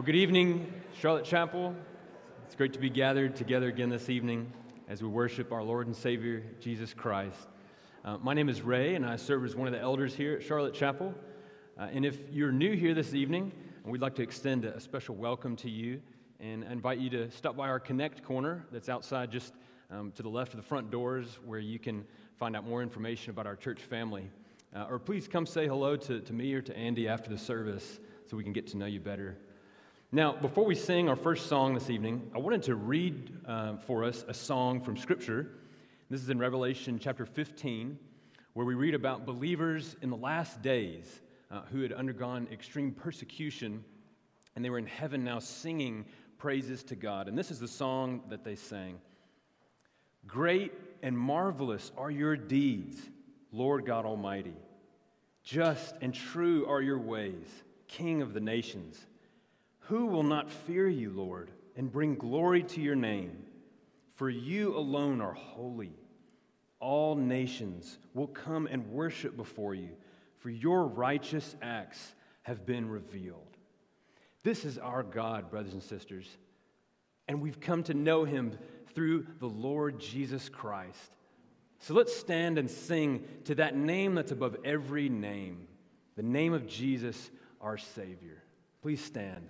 Well, good evening, Charlotte Chapel. It's great to be gathered together again this evening as we worship our Lord and Savior, Jesus Christ. Uh, my name is Ray, and I serve as one of the elders here at Charlotte Chapel. Uh, and if you're new here this evening, we'd like to extend a special welcome to you and invite you to stop by our Connect corner that's outside just um, to the left of the front doors where you can find out more information about our church family. Uh, or please come say hello to, to me or to Andy after the service so we can get to know you better. Now, before we sing our first song this evening, I wanted to read uh, for us a song from Scripture. This is in Revelation chapter 15, where we read about believers in the last days uh, who had undergone extreme persecution, and they were in heaven now singing praises to God. And this is the song that they sang Great and marvelous are your deeds, Lord God Almighty. Just and true are your ways, King of the nations. Who will not fear you, Lord, and bring glory to your name? For you alone are holy. All nations will come and worship before you, for your righteous acts have been revealed. This is our God, brothers and sisters, and we've come to know him through the Lord Jesus Christ. So let's stand and sing to that name that's above every name, the name of Jesus, our Savior. Please stand.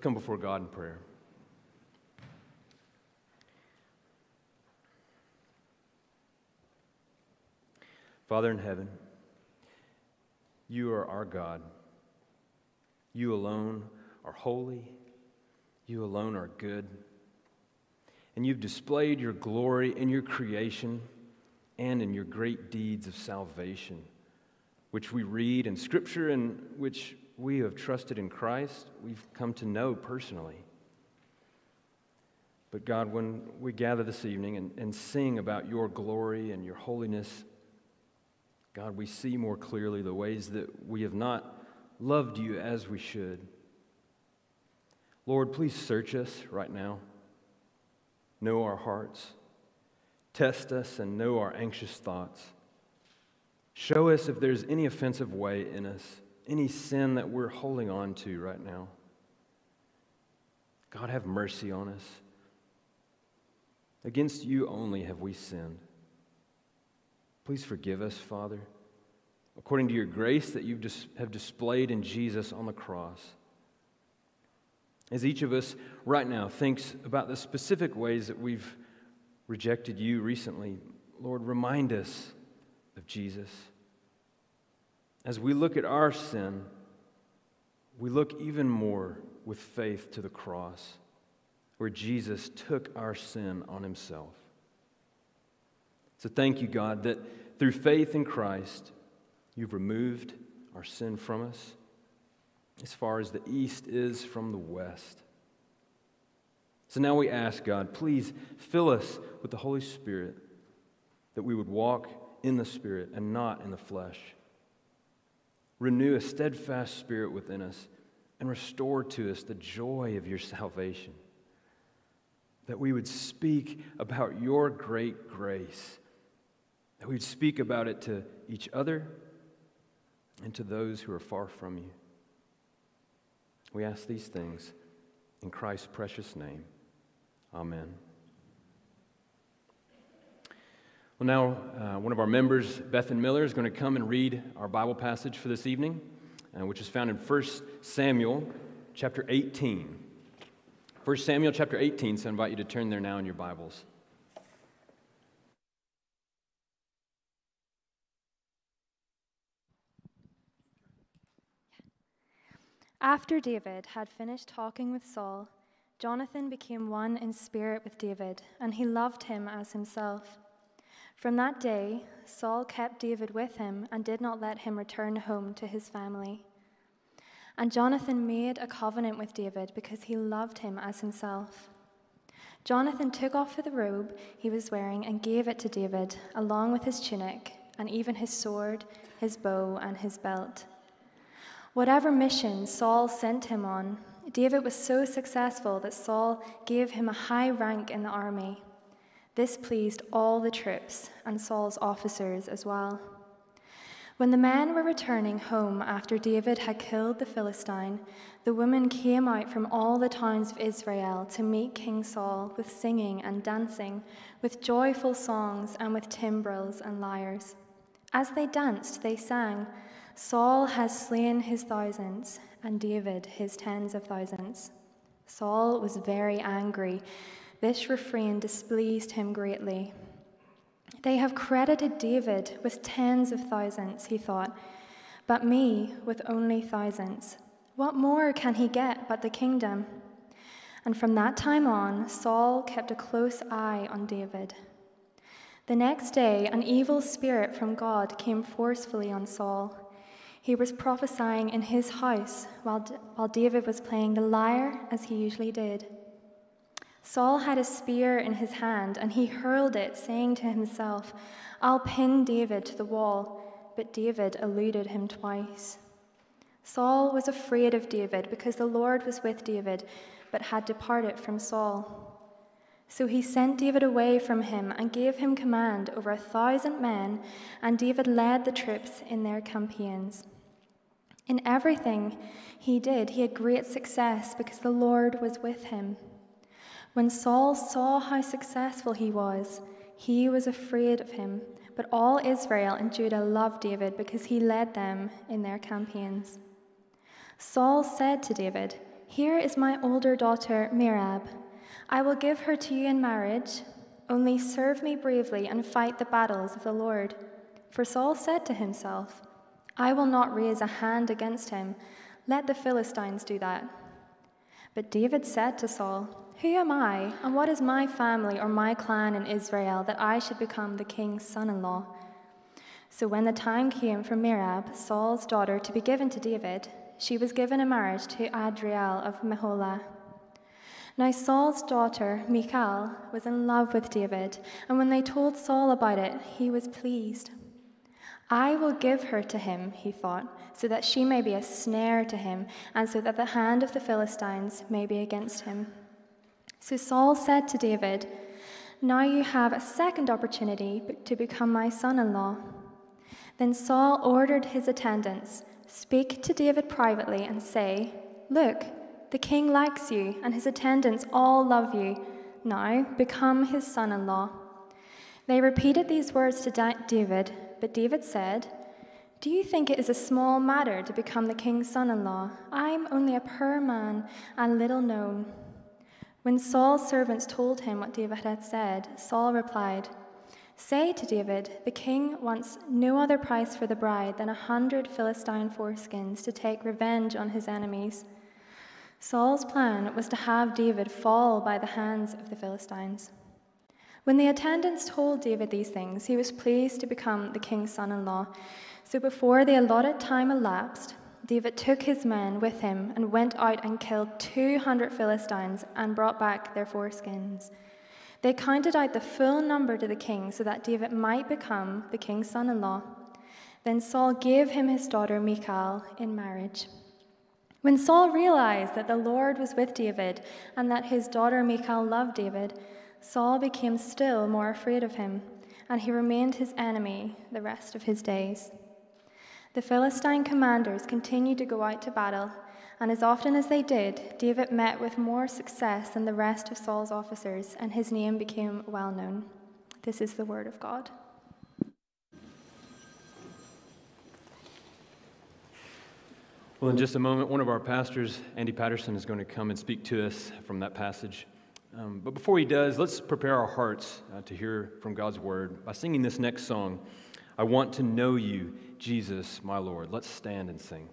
Let's come before God in prayer. Father in heaven, you are our God. You alone are holy. You alone are good. And you've displayed your glory in your creation and in your great deeds of salvation, which we read in Scripture and which we who have trusted in Christ, we've come to know personally. But God, when we gather this evening and, and sing about your glory and your holiness, God, we see more clearly the ways that we have not loved you as we should. Lord, please search us right now. Know our hearts. Test us and know our anxious thoughts. Show us if there's any offensive way in us any sin that we're holding on to right now. God, have mercy on us. Against you only have we sinned. Please forgive us, Father, according to your grace that you dis- have displayed in Jesus on the cross. As each of us right now thinks about the specific ways that we've rejected you recently, Lord, remind us of Jesus. As we look at our sin, we look even more with faith to the cross, where Jesus took our sin on himself. So thank you, God, that through faith in Christ, you've removed our sin from us as far as the east is from the west. So now we ask God, please fill us with the Holy Spirit that we would walk in the Spirit and not in the flesh. Renew a steadfast spirit within us and restore to us the joy of your salvation. That we would speak about your great grace, that we would speak about it to each other and to those who are far from you. We ask these things in Christ's precious name. Amen. Well, now uh, one of our members, Bethan Miller, is going to come and read our Bible passage for this evening, uh, which is found in 1 Samuel chapter 18. 1 Samuel chapter 18, so I invite you to turn there now in your Bibles. After David had finished talking with Saul, Jonathan became one in spirit with David, and he loved him as himself. From that day, Saul kept David with him and did not let him return home to his family. And Jonathan made a covenant with David because he loved him as himself. Jonathan took off the robe he was wearing and gave it to David, along with his tunic, and even his sword, his bow, and his belt. Whatever mission Saul sent him on, David was so successful that Saul gave him a high rank in the army. This pleased all the troops and Saul's officers as well. When the men were returning home after David had killed the Philistine, the women came out from all the towns of Israel to meet King Saul with singing and dancing, with joyful songs and with timbrels and lyres. As they danced, they sang, Saul has slain his thousands, and David his tens of thousands. Saul was very angry this refrain displeased him greatly. They have credited David with tens of thousands, he thought, but me with only thousands. What more can he get but the kingdom? And from that time on, Saul kept a close eye on David. The next day, an evil spirit from God came forcefully on Saul. He was prophesying in his house while, while David was playing the lyre as he usually did. Saul had a spear in his hand, and he hurled it, saying to himself, I'll pin David to the wall. But David eluded him twice. Saul was afraid of David because the Lord was with David, but had departed from Saul. So he sent David away from him and gave him command over a thousand men, and David led the troops in their campaigns. In everything he did, he had great success because the Lord was with him. When Saul saw how successful he was, he was afraid of him. But all Israel and Judah loved David because he led them in their campaigns. Saul said to David, Here is my older daughter, Merab. I will give her to you in marriage. Only serve me bravely and fight the battles of the Lord. For Saul said to himself, I will not raise a hand against him. Let the Philistines do that. But David said to Saul, Who am I, and what is my family or my clan in Israel that I should become the king's son in law? So when the time came for Merab, Saul's daughter, to be given to David, she was given in marriage to Adriel of Meholah. Now Saul's daughter, Michal, was in love with David, and when they told Saul about it, he was pleased. I will give her to him, he thought, so that she may be a snare to him, and so that the hand of the Philistines may be against him. So Saul said to David, Now you have a second opportunity to become my son in law. Then Saul ordered his attendants Speak to David privately and say, Look, the king likes you, and his attendants all love you. Now become his son in law. They repeated these words to David, but David said, Do you think it is a small matter to become the king's son in law? I am only a poor man and little known. When Saul's servants told him what David had said, Saul replied, Say to David, the king wants no other price for the bride than a hundred Philistine foreskins to take revenge on his enemies. Saul's plan was to have David fall by the hands of the Philistines. When the attendants told David these things, he was pleased to become the king's son in law. So before the allotted time elapsed, David took his men with him and went out and killed 200 Philistines and brought back their foreskins. They counted out the full number to the king so that David might become the king's son in law. Then Saul gave him his daughter Michal in marriage. When Saul realized that the Lord was with David and that his daughter Michal loved David, Saul became still more afraid of him, and he remained his enemy the rest of his days. The Philistine commanders continued to go out to battle and as often as they did, David met with more success than the rest of Saul's officers, and his name became well known. This is the word of God. Well, in just a moment, one of our pastors, Andy Patterson, is going to come and speak to us from that passage. Um, but before he does, let's prepare our hearts uh, to hear from God's word by singing this next song I want to know you, Jesus, my Lord. Let's stand and sing.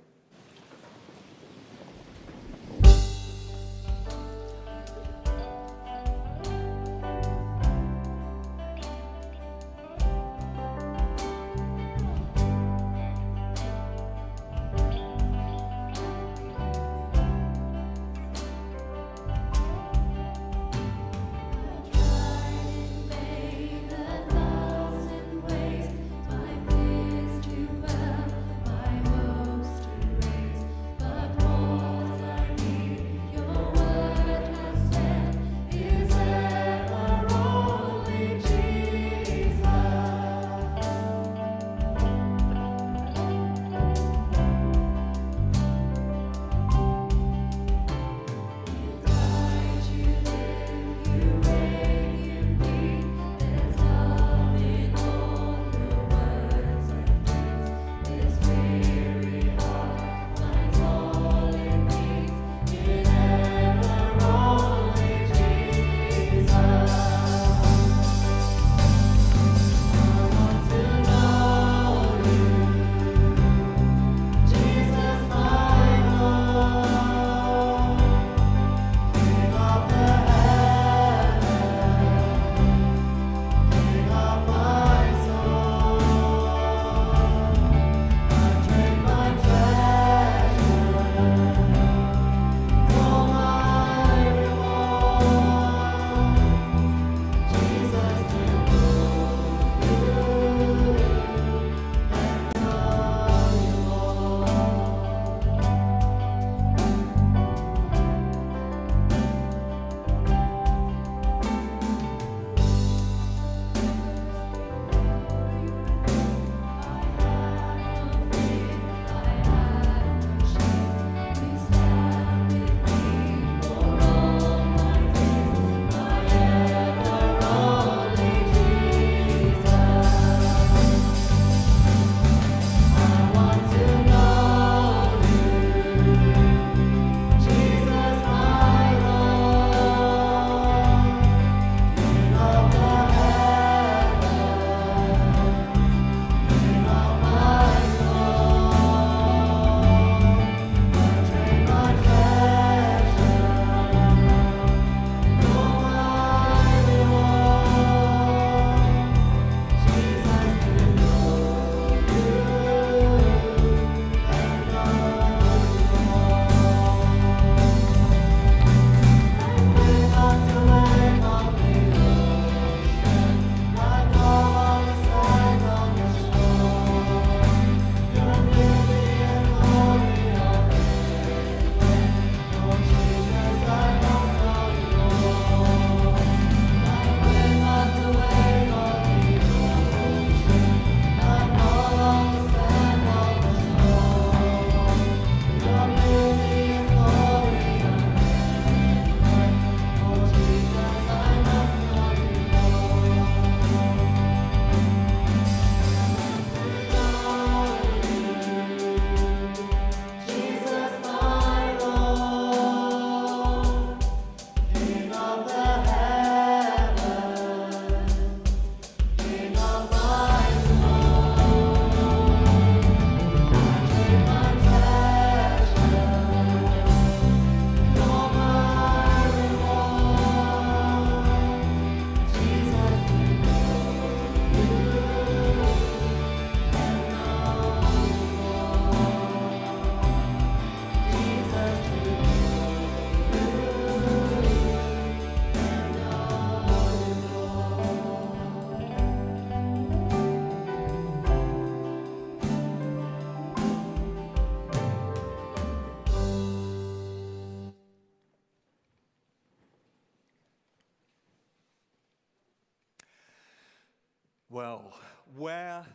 Where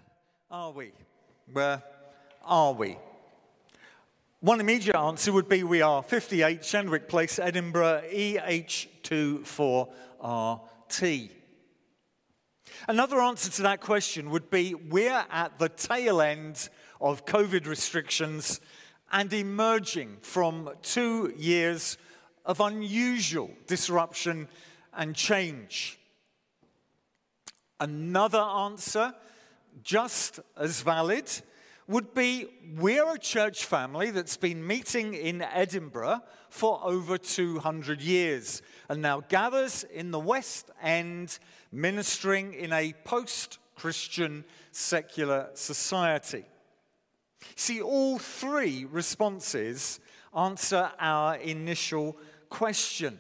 are we? Where are we? One immediate answer would be we are 58 Shandwick Place, Edinburgh, EH24RT. Another answer to that question would be we're at the tail end of COVID restrictions and emerging from two years of unusual disruption and change. Another answer, just as valid, would be we're a church family that's been meeting in Edinburgh for over 200 years and now gathers in the West End ministering in a post Christian secular society. See, all three responses answer our initial question,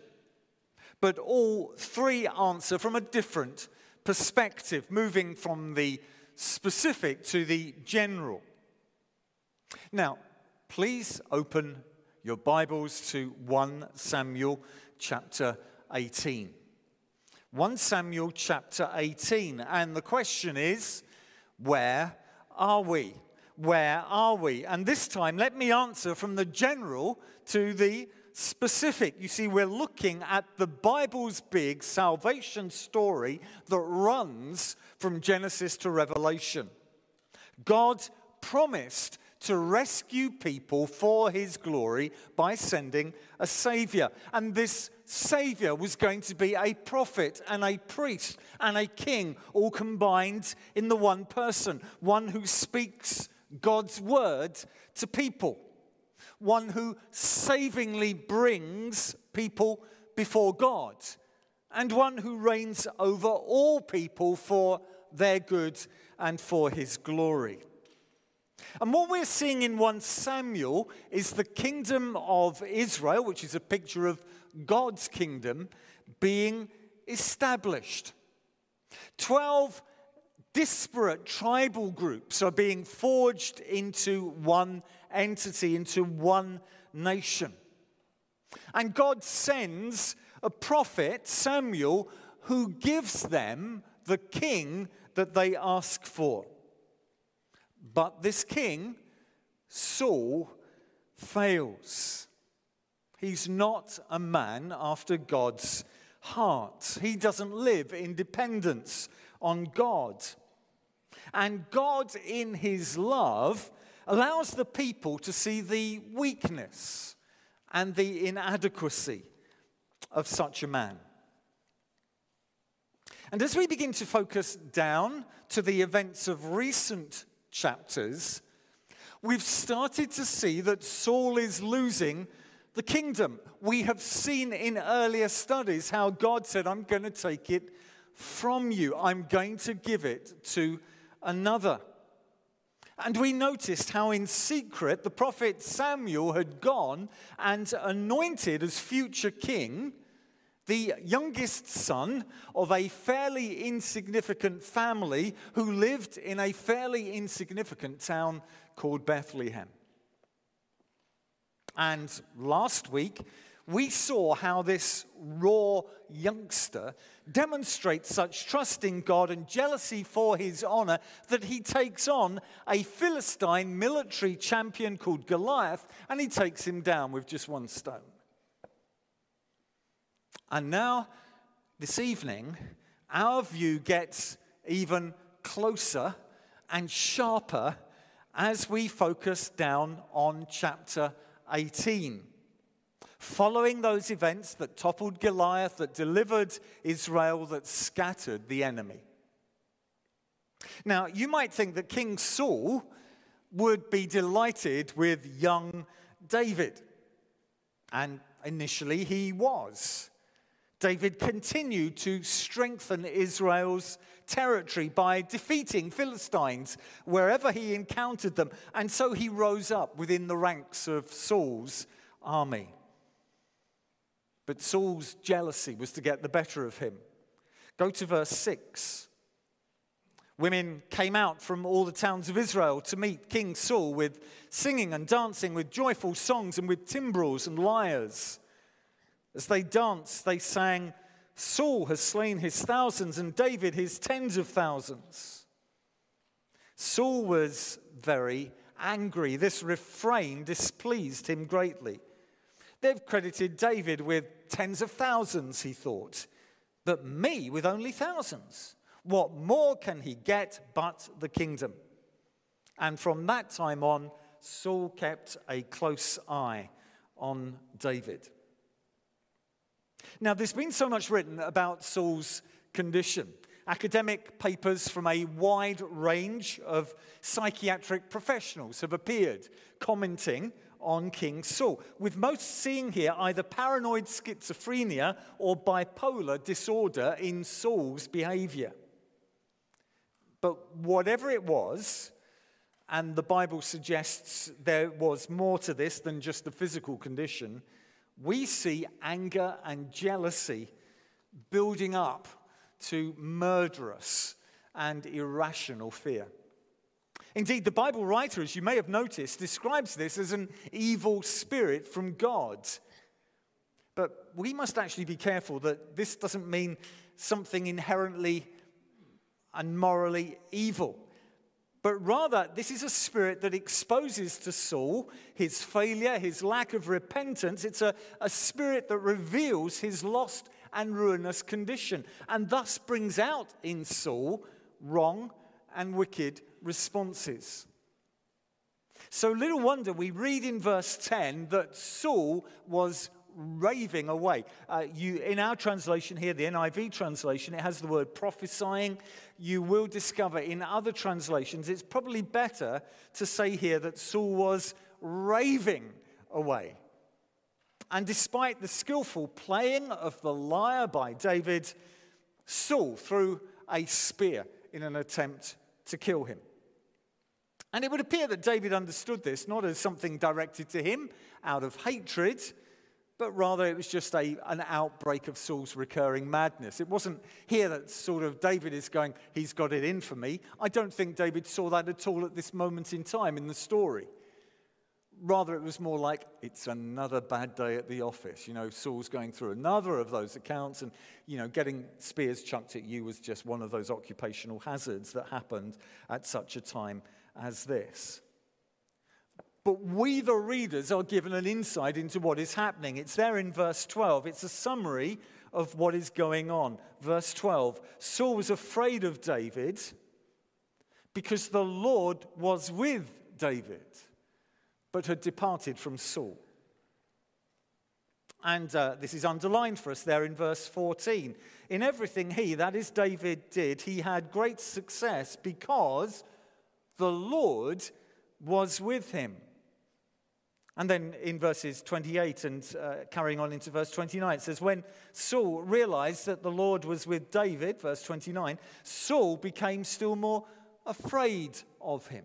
but all three answer from a different perspective, moving from the specific to the general. Now, please open your Bibles to 1 Samuel chapter 18. 1 Samuel chapter 18. And the question is, where are we? Where are we? And this time, let me answer from the general to the specific. You see, we're looking at the Bible's big salvation story that runs from Genesis to Revelation. God promised to rescue people for his glory by sending a savior. And this savior was going to be a prophet and a priest and a king, all combined in the one person, one who speaks God's word to people, one who savingly brings people before God, and one who reigns over all people for their good and for his glory. And what we're seeing in 1 Samuel is the kingdom of Israel, which is a picture of God's kingdom, being established. 12 disparate tribal groups are being forged into one entity, into one nation. And God sends a prophet, Samuel, who gives them the king that they ask for. But this king, Saul, fails. He's not a man after God's heart. He doesn't live in dependence on God. And God, in his love, allows the people to see the weakness and the inadequacy of such a man. And as we begin to focus down to the events of recent chapters, we've started to see that Saul is losing the kingdom. We have seen in earlier studies how God said, I'm going to take it from you, I'm going to give it to another. And we noticed how in secret the prophet Samuel had gone and anointed as future king the youngest son of a fairly insignificant family who lived in a fairly insignificant town called Bethlehem. And last week, we saw how this raw youngster demonstrates such trust in God and jealousy for his honor that he takes on a Philistine military champion called Goliath and he takes him down with just one stone. And now, this evening, our view gets even closer and sharper as we focus down on chapter 18. Following those events that toppled Goliath, that delivered Israel, that scattered the enemy. Now, you might think that King Saul would be delighted with young David. And initially he was. David continued to strengthen Israel's territory by defeating Philistines wherever he encountered them. And so he rose up within the ranks of Saul's army. But Saul's jealousy was to get the better of him. Go to verse 6. Women came out from all the towns of Israel to meet King Saul with singing and dancing, with joyful songs and with timbrels and lyres. As they danced, they sang Saul has slain his thousands and David his tens of thousands. Saul was very angry. This refrain displeased him greatly. They've credited David with tens of thousands, he thought, but me with only thousands. What more can he get but the kingdom? And from that time on, Saul kept a close eye on David. Now, there's been so much written about Saul's condition. Academic papers from a wide range of psychiatric professionals have appeared commenting on King Saul, with most seeing here either paranoid schizophrenia or bipolar disorder in Saul's behavior. But whatever it was, and the Bible suggests there was more to this than just the physical condition, we see anger and jealousy building up to murderous and irrational fear. Indeed, the Bible writer, as you may have noticed, describes this as an evil spirit from God. But we must actually be careful that this doesn't mean something inherently and morally evil. But rather, this is a spirit that exposes to Saul his failure, his lack of repentance. It's a, a spirit that reveals his lost and ruinous condition, and thus brings out in Saul wrong and wicked responses. So, little wonder we read in verse 10 that Saul was raving away. Uh, you, in our translation here, the NIV translation, it has the word prophesying. You will discover in other translations, it's probably better to say here that Saul was raving away. And despite the skillful playing of the lyre by David, Saul threw a spear in an attempt to kill him. And it would appear that David understood this not as something directed to him out of hatred, but rather it was just a, an outbreak of Saul's recurring madness. It wasn't here that sort of David is going, he's got it in for me. I don't think David saw that at all at this moment in time in the story. Rather, it was more like, it's another bad day at the office. You know, Saul's going through another of those accounts, and, you know, getting spears chucked at you was just one of those occupational hazards that happened at such a time as this. But we, the readers, are given an insight into what is happening. It's there in verse 12. It's a summary of what is going on. Verse 12 Saul was afraid of David because the Lord was with David, but had departed from Saul. And uh, this is underlined for us there in verse 14. In everything he, that is David, did, he had great success because the Lord was with him. And then in verses 28 and uh, carrying on into verse 29, it says, When Saul realized that the Lord was with David, verse 29, Saul became still more afraid of him.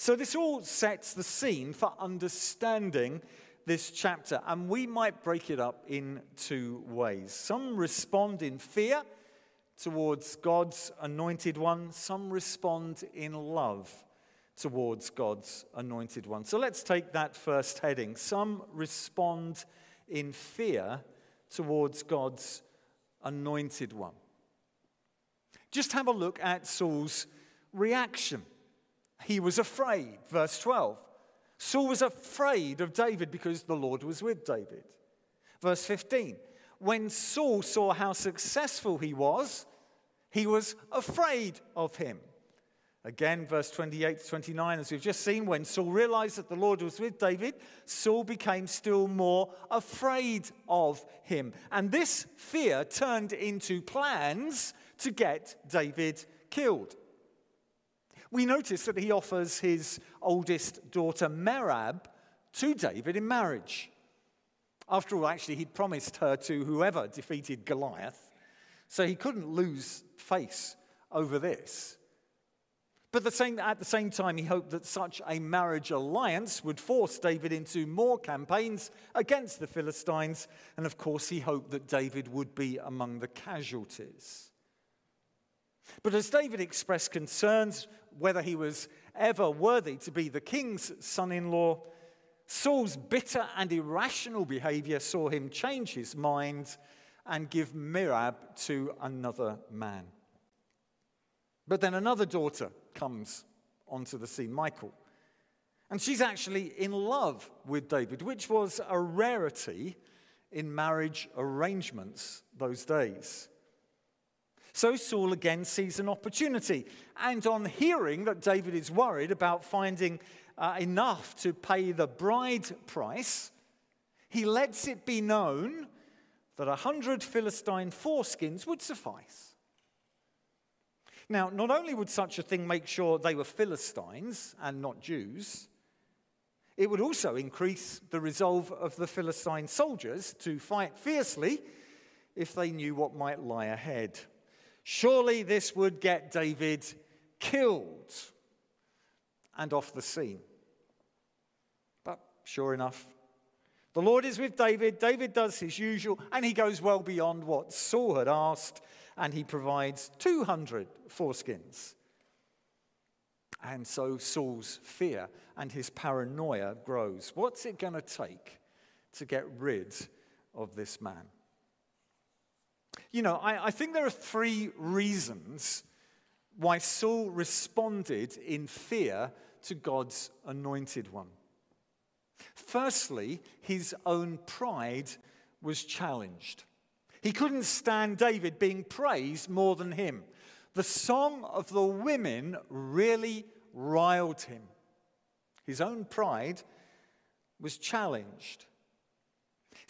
So this all sets the scene for understanding this chapter, and we might break it up in two ways. Some respond in fear towards God's anointed one, some respond in love towards God's anointed one. So let's take that first heading. Some respond in fear towards God's anointed one. Just have a look at Saul's reaction. He was afraid, verse 12. Saul was afraid of David because the Lord was with David. Verse 15. When Saul saw how successful he was, he was afraid of him. Again, verse 28 to 29, as we've just seen, when Saul realized that the Lord was with David, Saul became still more afraid of him. And this fear turned into plans to get David killed. We notice that he offers his oldest daughter, Merab, to David in marriage. After all, actually, he'd promised her to whoever defeated Goliath, so he couldn't lose face over this. But the same, at the same time, he hoped that such a marriage alliance would force David into more campaigns against the Philistines. And of course, he hoped that David would be among the casualties. But as David expressed concerns whether he was ever worthy to be the king's son in law, Saul's bitter and irrational behavior saw him change his mind and give Merab to another man. But then another daughter comes onto the scene, Michal. And she's actually in love with David, which was a rarity in marriage arrangements those days. So Saul again sees an opportunity. And on hearing that David is worried about finding uh, enough to pay the bride price, he lets it be known that a hundred Philistine foreskins would suffice. Now, not only would such a thing make sure they were Philistines and not Jews, it would also increase the resolve of the Philistine soldiers to fight fiercely if they knew what might lie ahead. Surely this would get David killed and off the scene. But sure enough, the Lord is with David. David does his usual, and he goes well beyond what Saul had asked, and he provides 200 foreskins. And so Saul's fear and his paranoia grows. What's it going to take to get rid of this man? You know, I, I, think there are three reasons why Saul responded in fear to God's anointed one. Firstly, his own pride was challenged. He couldn't stand David being praised more than him. The song of the women really riled him. His own pride was challenged.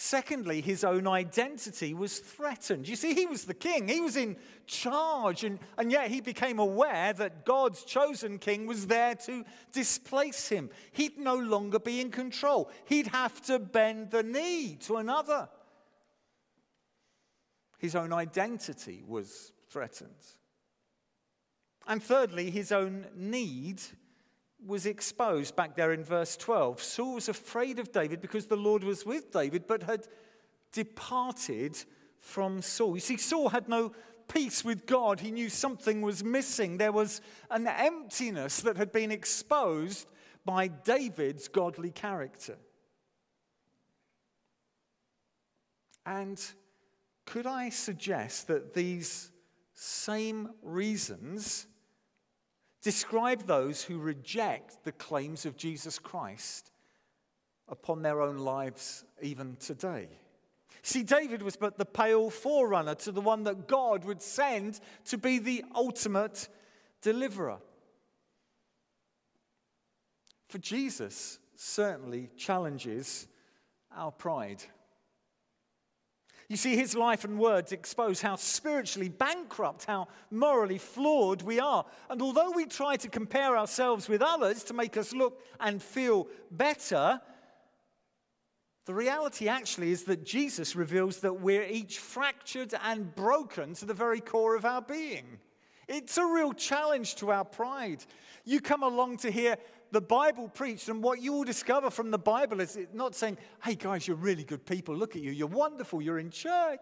Secondly, his own identity was threatened. You see, he was the king, he was in charge, and, and yet he became aware that God's chosen king was there to displace him. He'd no longer be in control, he'd have to bend the knee to another. His own identity was threatened. And thirdly, his own need was exposed back there in verse 12. Saul was afraid of David because the Lord was with David, but had departed from Saul. You see, Saul had no peace with God. He knew something was missing. There was an emptiness that had been exposed by David's godly character. And could I suggest that these same reasons describe those who reject the claims of Jesus Christ upon their own lives even today. See, David was but the pale forerunner to the one that God would send to be the ultimate deliverer. For Jesus certainly challenges our pride. You see, his life and words expose how spiritually bankrupt, how morally flawed we are. And although we try to compare ourselves with others to make us look and feel better, the reality actually is that Jesus reveals that we're each fractured and broken to the very core of our being. It's a real challenge to our pride. You come along to hear the Bible preached, and what you will discover from the Bible is it's not saying, hey guys, you're really good people, look at you, you're wonderful, you're in church.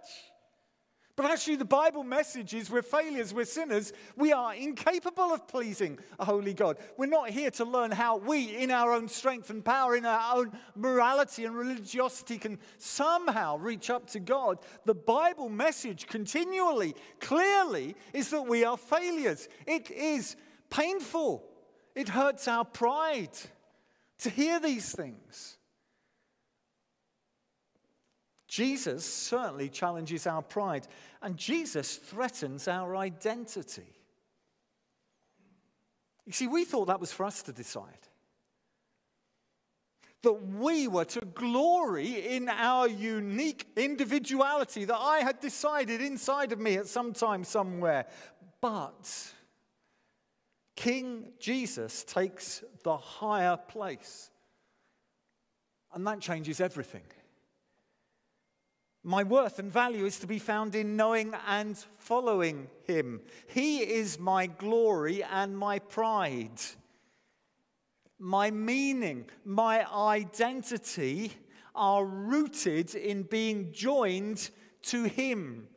But actually, the Bible message is we're failures, we're sinners, we are incapable of pleasing a holy God. We're not here to learn how we, in our own strength and power, in our own morality and religiosity, can somehow reach up to God. The Bible message continually, clearly, is that we are failures. It is painful. It hurts our pride to hear these things. Jesus certainly challenges our pride, and Jesus threatens our identity. You see, we thought that was for us to decide. That we were to glory in our unique individuality that I had decided inside of me at some time, somewhere. But King Jesus takes the higher place. And that changes everything. My worth and value is to be found in knowing and following him. He is my glory and my pride. My meaning, my identity are rooted in being joined to him.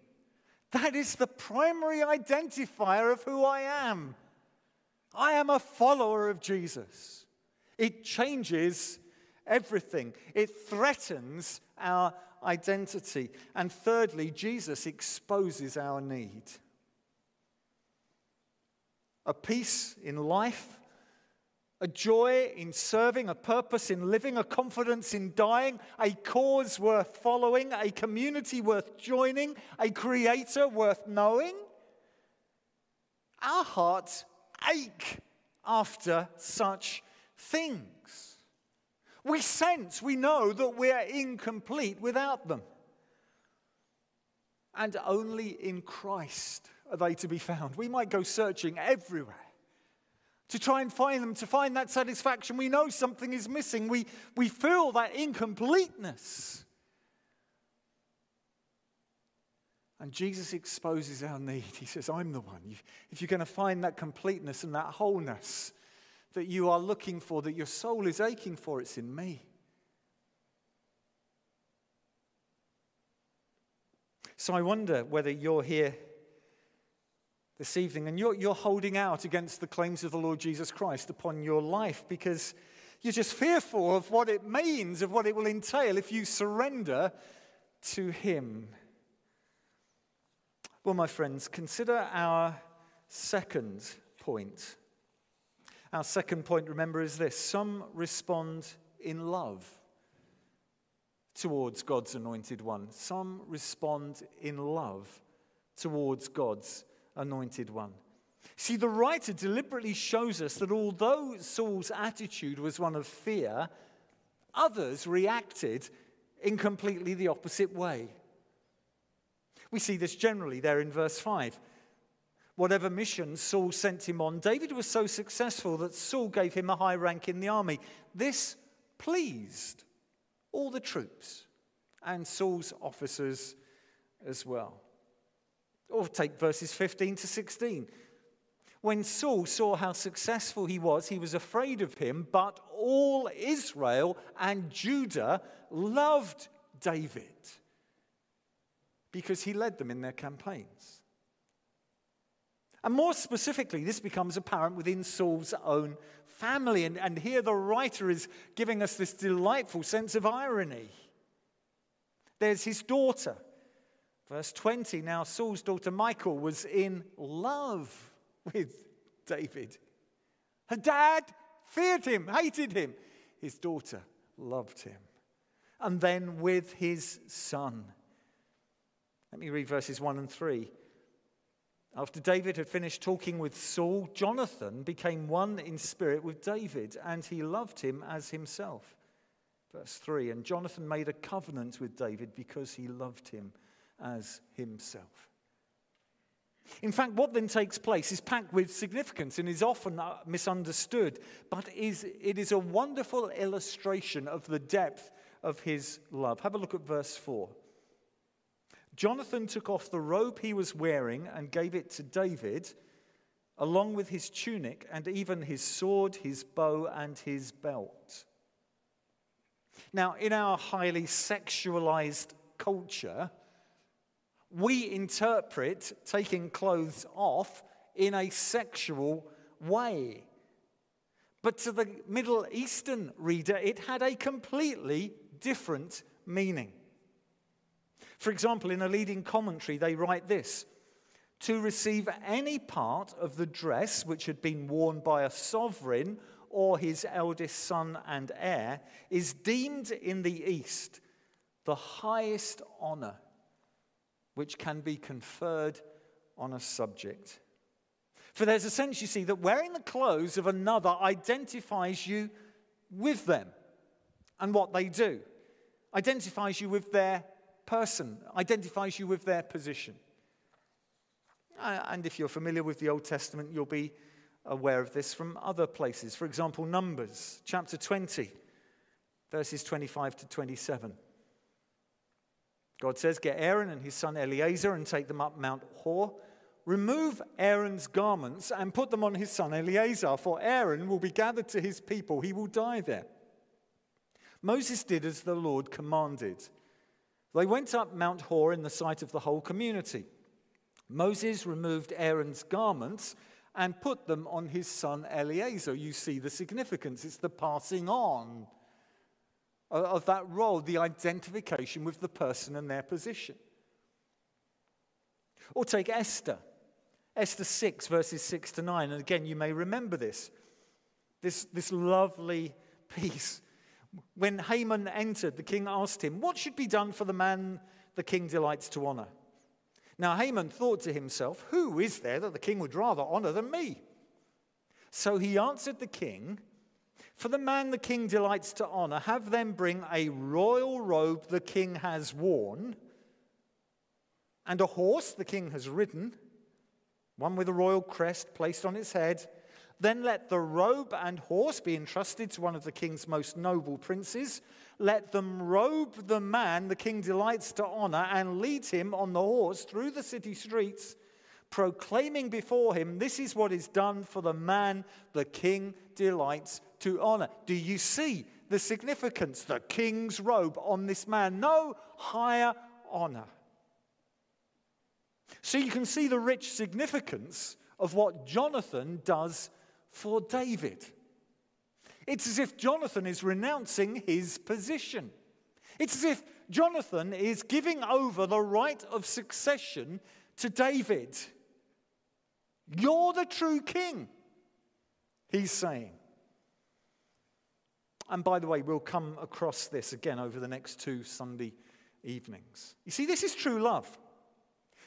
That is the primary identifier of who I am. I am a follower of Jesus. It changes everything. It threatens our identity. And thirdly, Jesus exposes our need. A peace in life a joy in serving, a purpose in living, a confidence in dying, a cause worth following, a community worth joining, a creator worth knowing. Our hearts ache after such things. We sense, we know that we're incomplete without them. And only in Christ are they to be found. We might go searching everywhere to try and find them, to find that satisfaction. We know something is missing. We, we feel that incompleteness. And Jesus exposes our need. He says, I'm the one. If you're going to find that completeness and that wholeness that you are looking for, that your soul is aching for, it's in me. So I wonder whether you're here this evening, and you're, you're holding out against the claims of the Lord Jesus Christ upon your life because you're just fearful of what it means, of what it will entail if you surrender to Him. Well, my friends, consider our second point. Our second point, remember, is this some respond in love towards God's anointed one, some respond in love towards God's anointed one. See, the writer deliberately shows us that although Saul's attitude was one of fear, others reacted in completely the opposite way. We see this generally there in verse 5. Whatever mission Saul sent him on, David was so successful that Saul gave him a high rank in the army. This pleased all the troops and Saul's officers as well. Or take verses 15 to 16. When Saul saw how successful he was, he was afraid of him, but all Israel and Judah loved David because he led them in their campaigns. And more specifically, this becomes apparent within Saul's own family. And, and here the writer is giving us this delightful sense of irony. There's his daughter Verse 20 Now Saul's daughter Michal was in love with David. Her dad feared him, hated him. His daughter loved him. And then with his son. Let me read verses 1 and 3. After David had finished talking with Saul, Jonathan became one in spirit with David, and he loved him as himself. Verse 3 And Jonathan made a covenant with David because he loved him as himself. In fact, what then takes place is packed with significance and is often uh, misunderstood, but is, it is a wonderful illustration of the depth of his love. Have a look at verse 4. Jonathan took off the robe he was wearing and gave it to David, along with his tunic and even his sword, his bow, and his belt. Now, in our highly sexualized culture, we interpret taking clothes off in a sexual way. But to the Middle Eastern reader, it had a completely different meaning. For example, in a leading commentary, they write this To receive any part of the dress which had been worn by a sovereign or his eldest son and heir is deemed in the East the highest honor which can be conferred on a subject. For there's a sense, you see, that wearing the clothes of another identifies you with them and what they do, identifies you with their person, identifies you with their position. And if you're familiar with the Old Testament, you'll be aware of this from other places. For example, Numbers chapter 20, verses 25 to 27. God says, Get Aaron and his son Eleazar and take them up Mount Hor. Remove Aaron's garments and put them on his son Eleazar, for Aaron will be gathered to his people. He will die there. Moses did as the Lord commanded. They went up Mount Hor in the sight of the whole community. Moses removed Aaron's garments and put them on his son Eleazar. You see the significance, it's the passing on of that role, the identification with the person and their position. Or take Esther, Esther 6, verses 6 to 9. And again, you may remember this, this, this lovely piece. When Haman entered, the king asked him, What should be done for the man the king delights to honor? Now, Haman thought to himself, Who is there that the king would rather honor than me? So he answered the king, For the man the king delights to honor, have them bring a royal robe the king has worn, and a horse the king has ridden, one with a royal crest placed on its head. Then let the robe and horse be entrusted to one of the king's most noble princes. Let them robe the man the king delights to honor and lead him on the horse through the city streets proclaiming before him, This is what is done for the man the king delights to honor. Do you see the significance? The king's robe on this man. No higher honor. So you can see the rich significance of what Jonathan does for David. It's as if Jonathan is renouncing his position. It's as if Jonathan is giving over the right of succession to David. You're the true king, he's saying. And by the way, we'll come across this again over the next two Sunday evenings. You see, this is true love.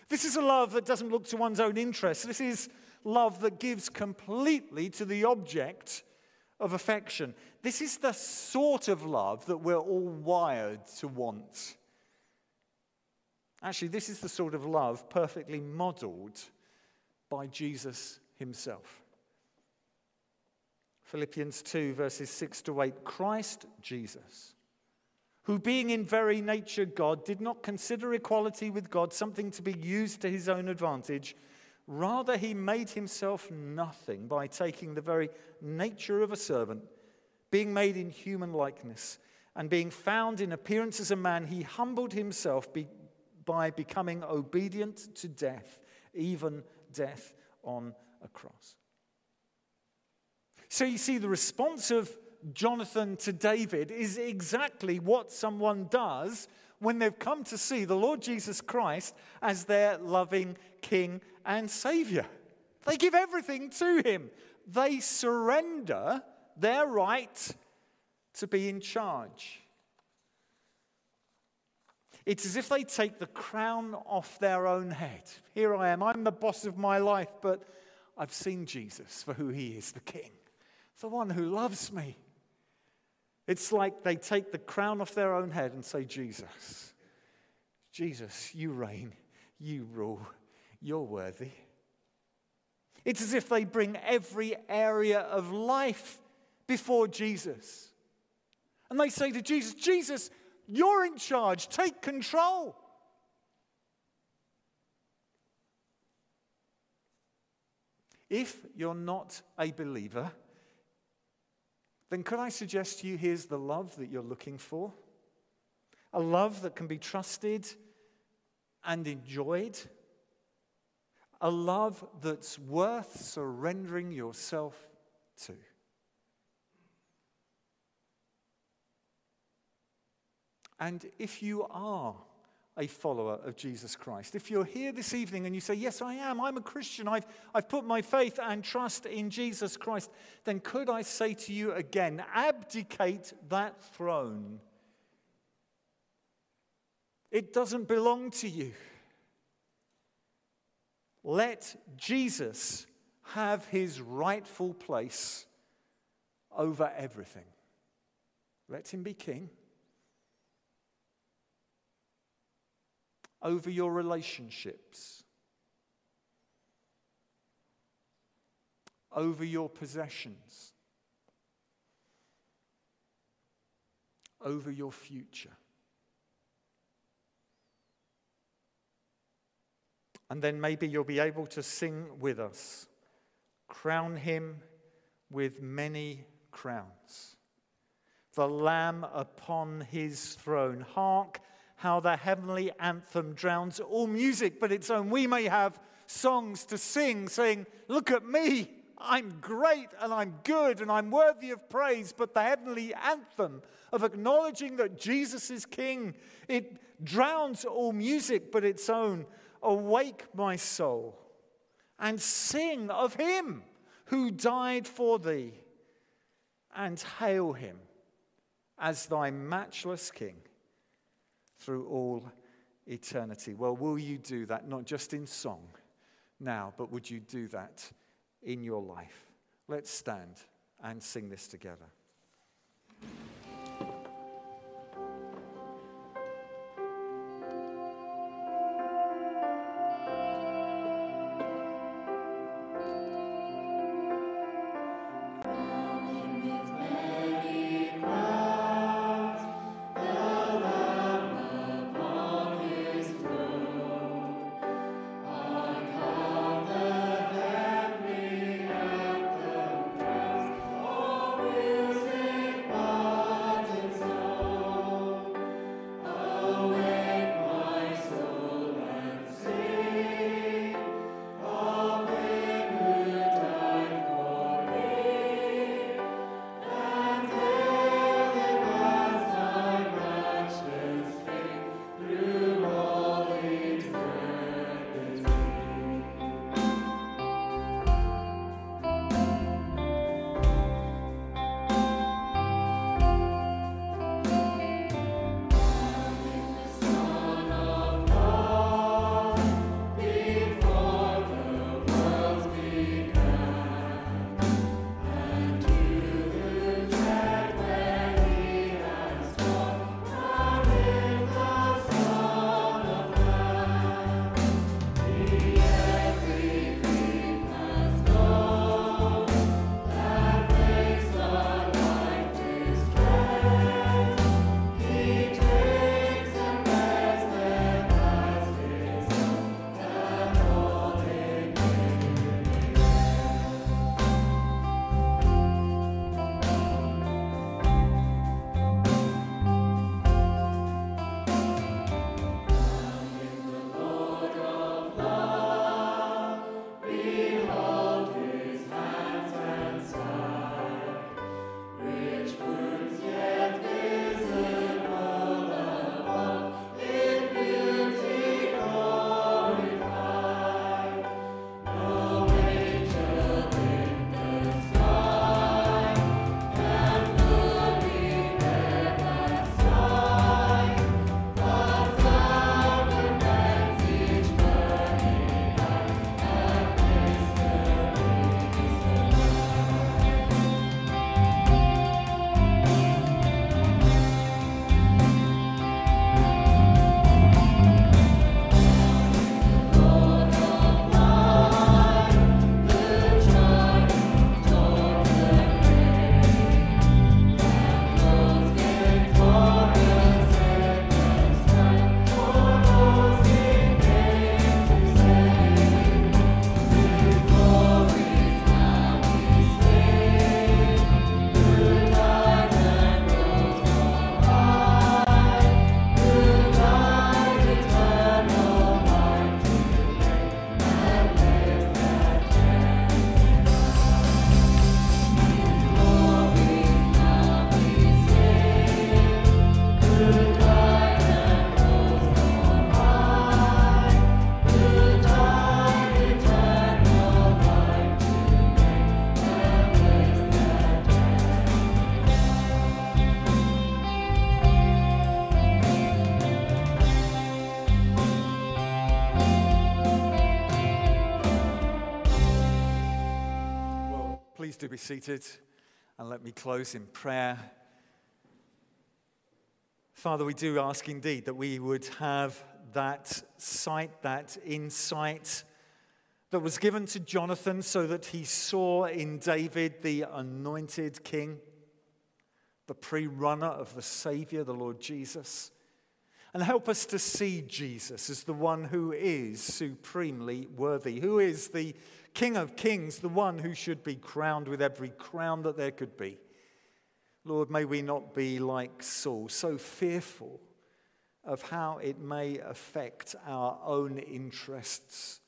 This is a love that doesn't look to one's own interests. This is love that gives completely to the object of affection. This is the sort of love that we're all wired to want. Actually, this is the sort of love perfectly modeled by Jesus himself. Philippians 2, verses 6 to 8 Christ Jesus, who being in very nature God, did not consider equality with God something to be used to his own advantage. Rather, he made himself nothing by taking the very nature of a servant, being made in human likeness, and being found in appearance as a man, he humbled himself by becoming obedient to death, even death on a cross. So you see, the response of Jonathan to David is exactly what someone does when they've come to see the Lord Jesus Christ as their loving King and Savior. They give everything to Him, they surrender their right to be in charge. It's as if they take the crown off their own head. Here I am, I'm the boss of my life, but I've seen Jesus for who he is, the king, the one who loves me. It's like they take the crown off their own head and say, Jesus, Jesus, you reign, you rule, you're worthy. It's as if they bring every area of life before Jesus. And they say to Jesus, Jesus, you're in charge. Take control. If you're not a believer, then could I suggest to you here's the love that you're looking for? A love that can be trusted and enjoyed. A love that's worth surrendering yourself to. And if you are a follower of Jesus Christ, if you're here this evening and you say, Yes, I am, I'm a Christian, I've, I've put my faith and trust in Jesus Christ, then could I say to you again, abdicate that throne? It doesn't belong to you. Let Jesus have his rightful place over everything. Let him be king. over your relationships, over your possessions, over your future. And then maybe you'll be able to sing with us Crown him with many crowns. The Lamb upon his throne. Hark how the heavenly anthem drowns all music but its own. We may have songs to sing saying, Look at me, I'm great and I'm good and I'm worthy of praise, but the heavenly anthem of acknowledging that Jesus is King, it drowns all music but its own. Awake, my soul, and sing of him who died for thee, and hail him as thy matchless King through all eternity. Well, will you do that not just in song now, but would you do that in your life? Let's stand and sing this together. Do be seated and let me close in prayer. Father, we do ask indeed that we would have that sight, that insight that was given to Jonathan so that he saw in David the anointed king, the pre runner of the Savior, the Lord Jesus. And help us to see Jesus as the one who is supremely worthy, who is the King of Kings, the one who should be crowned with every crown that there could be. Lord, may we not be like Saul, so fearful of how it may affect our own interests,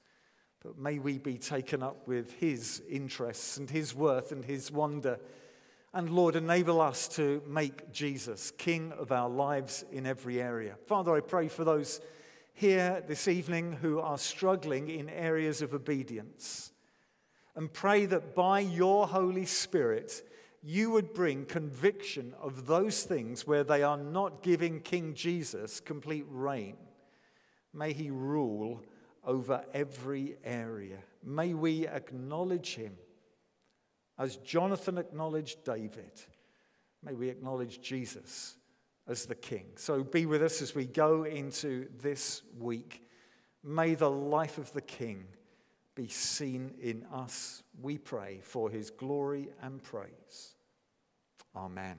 But may we be taken up with his interests and his worth and his wonder. And Lord, enable us to make Jesus King of our lives in every area. Father, I pray for those here this evening who are struggling in areas of obedience. And pray that by your Holy Spirit, you would bring conviction of those things where they are not giving King Jesus complete reign. May he rule over every area. May we acknowledge him as Jonathan acknowledged David. May we acknowledge Jesus as the king. So be with us as we go into this week. May the life of the king be seen in us, we pray, for his glory and praise. Amen.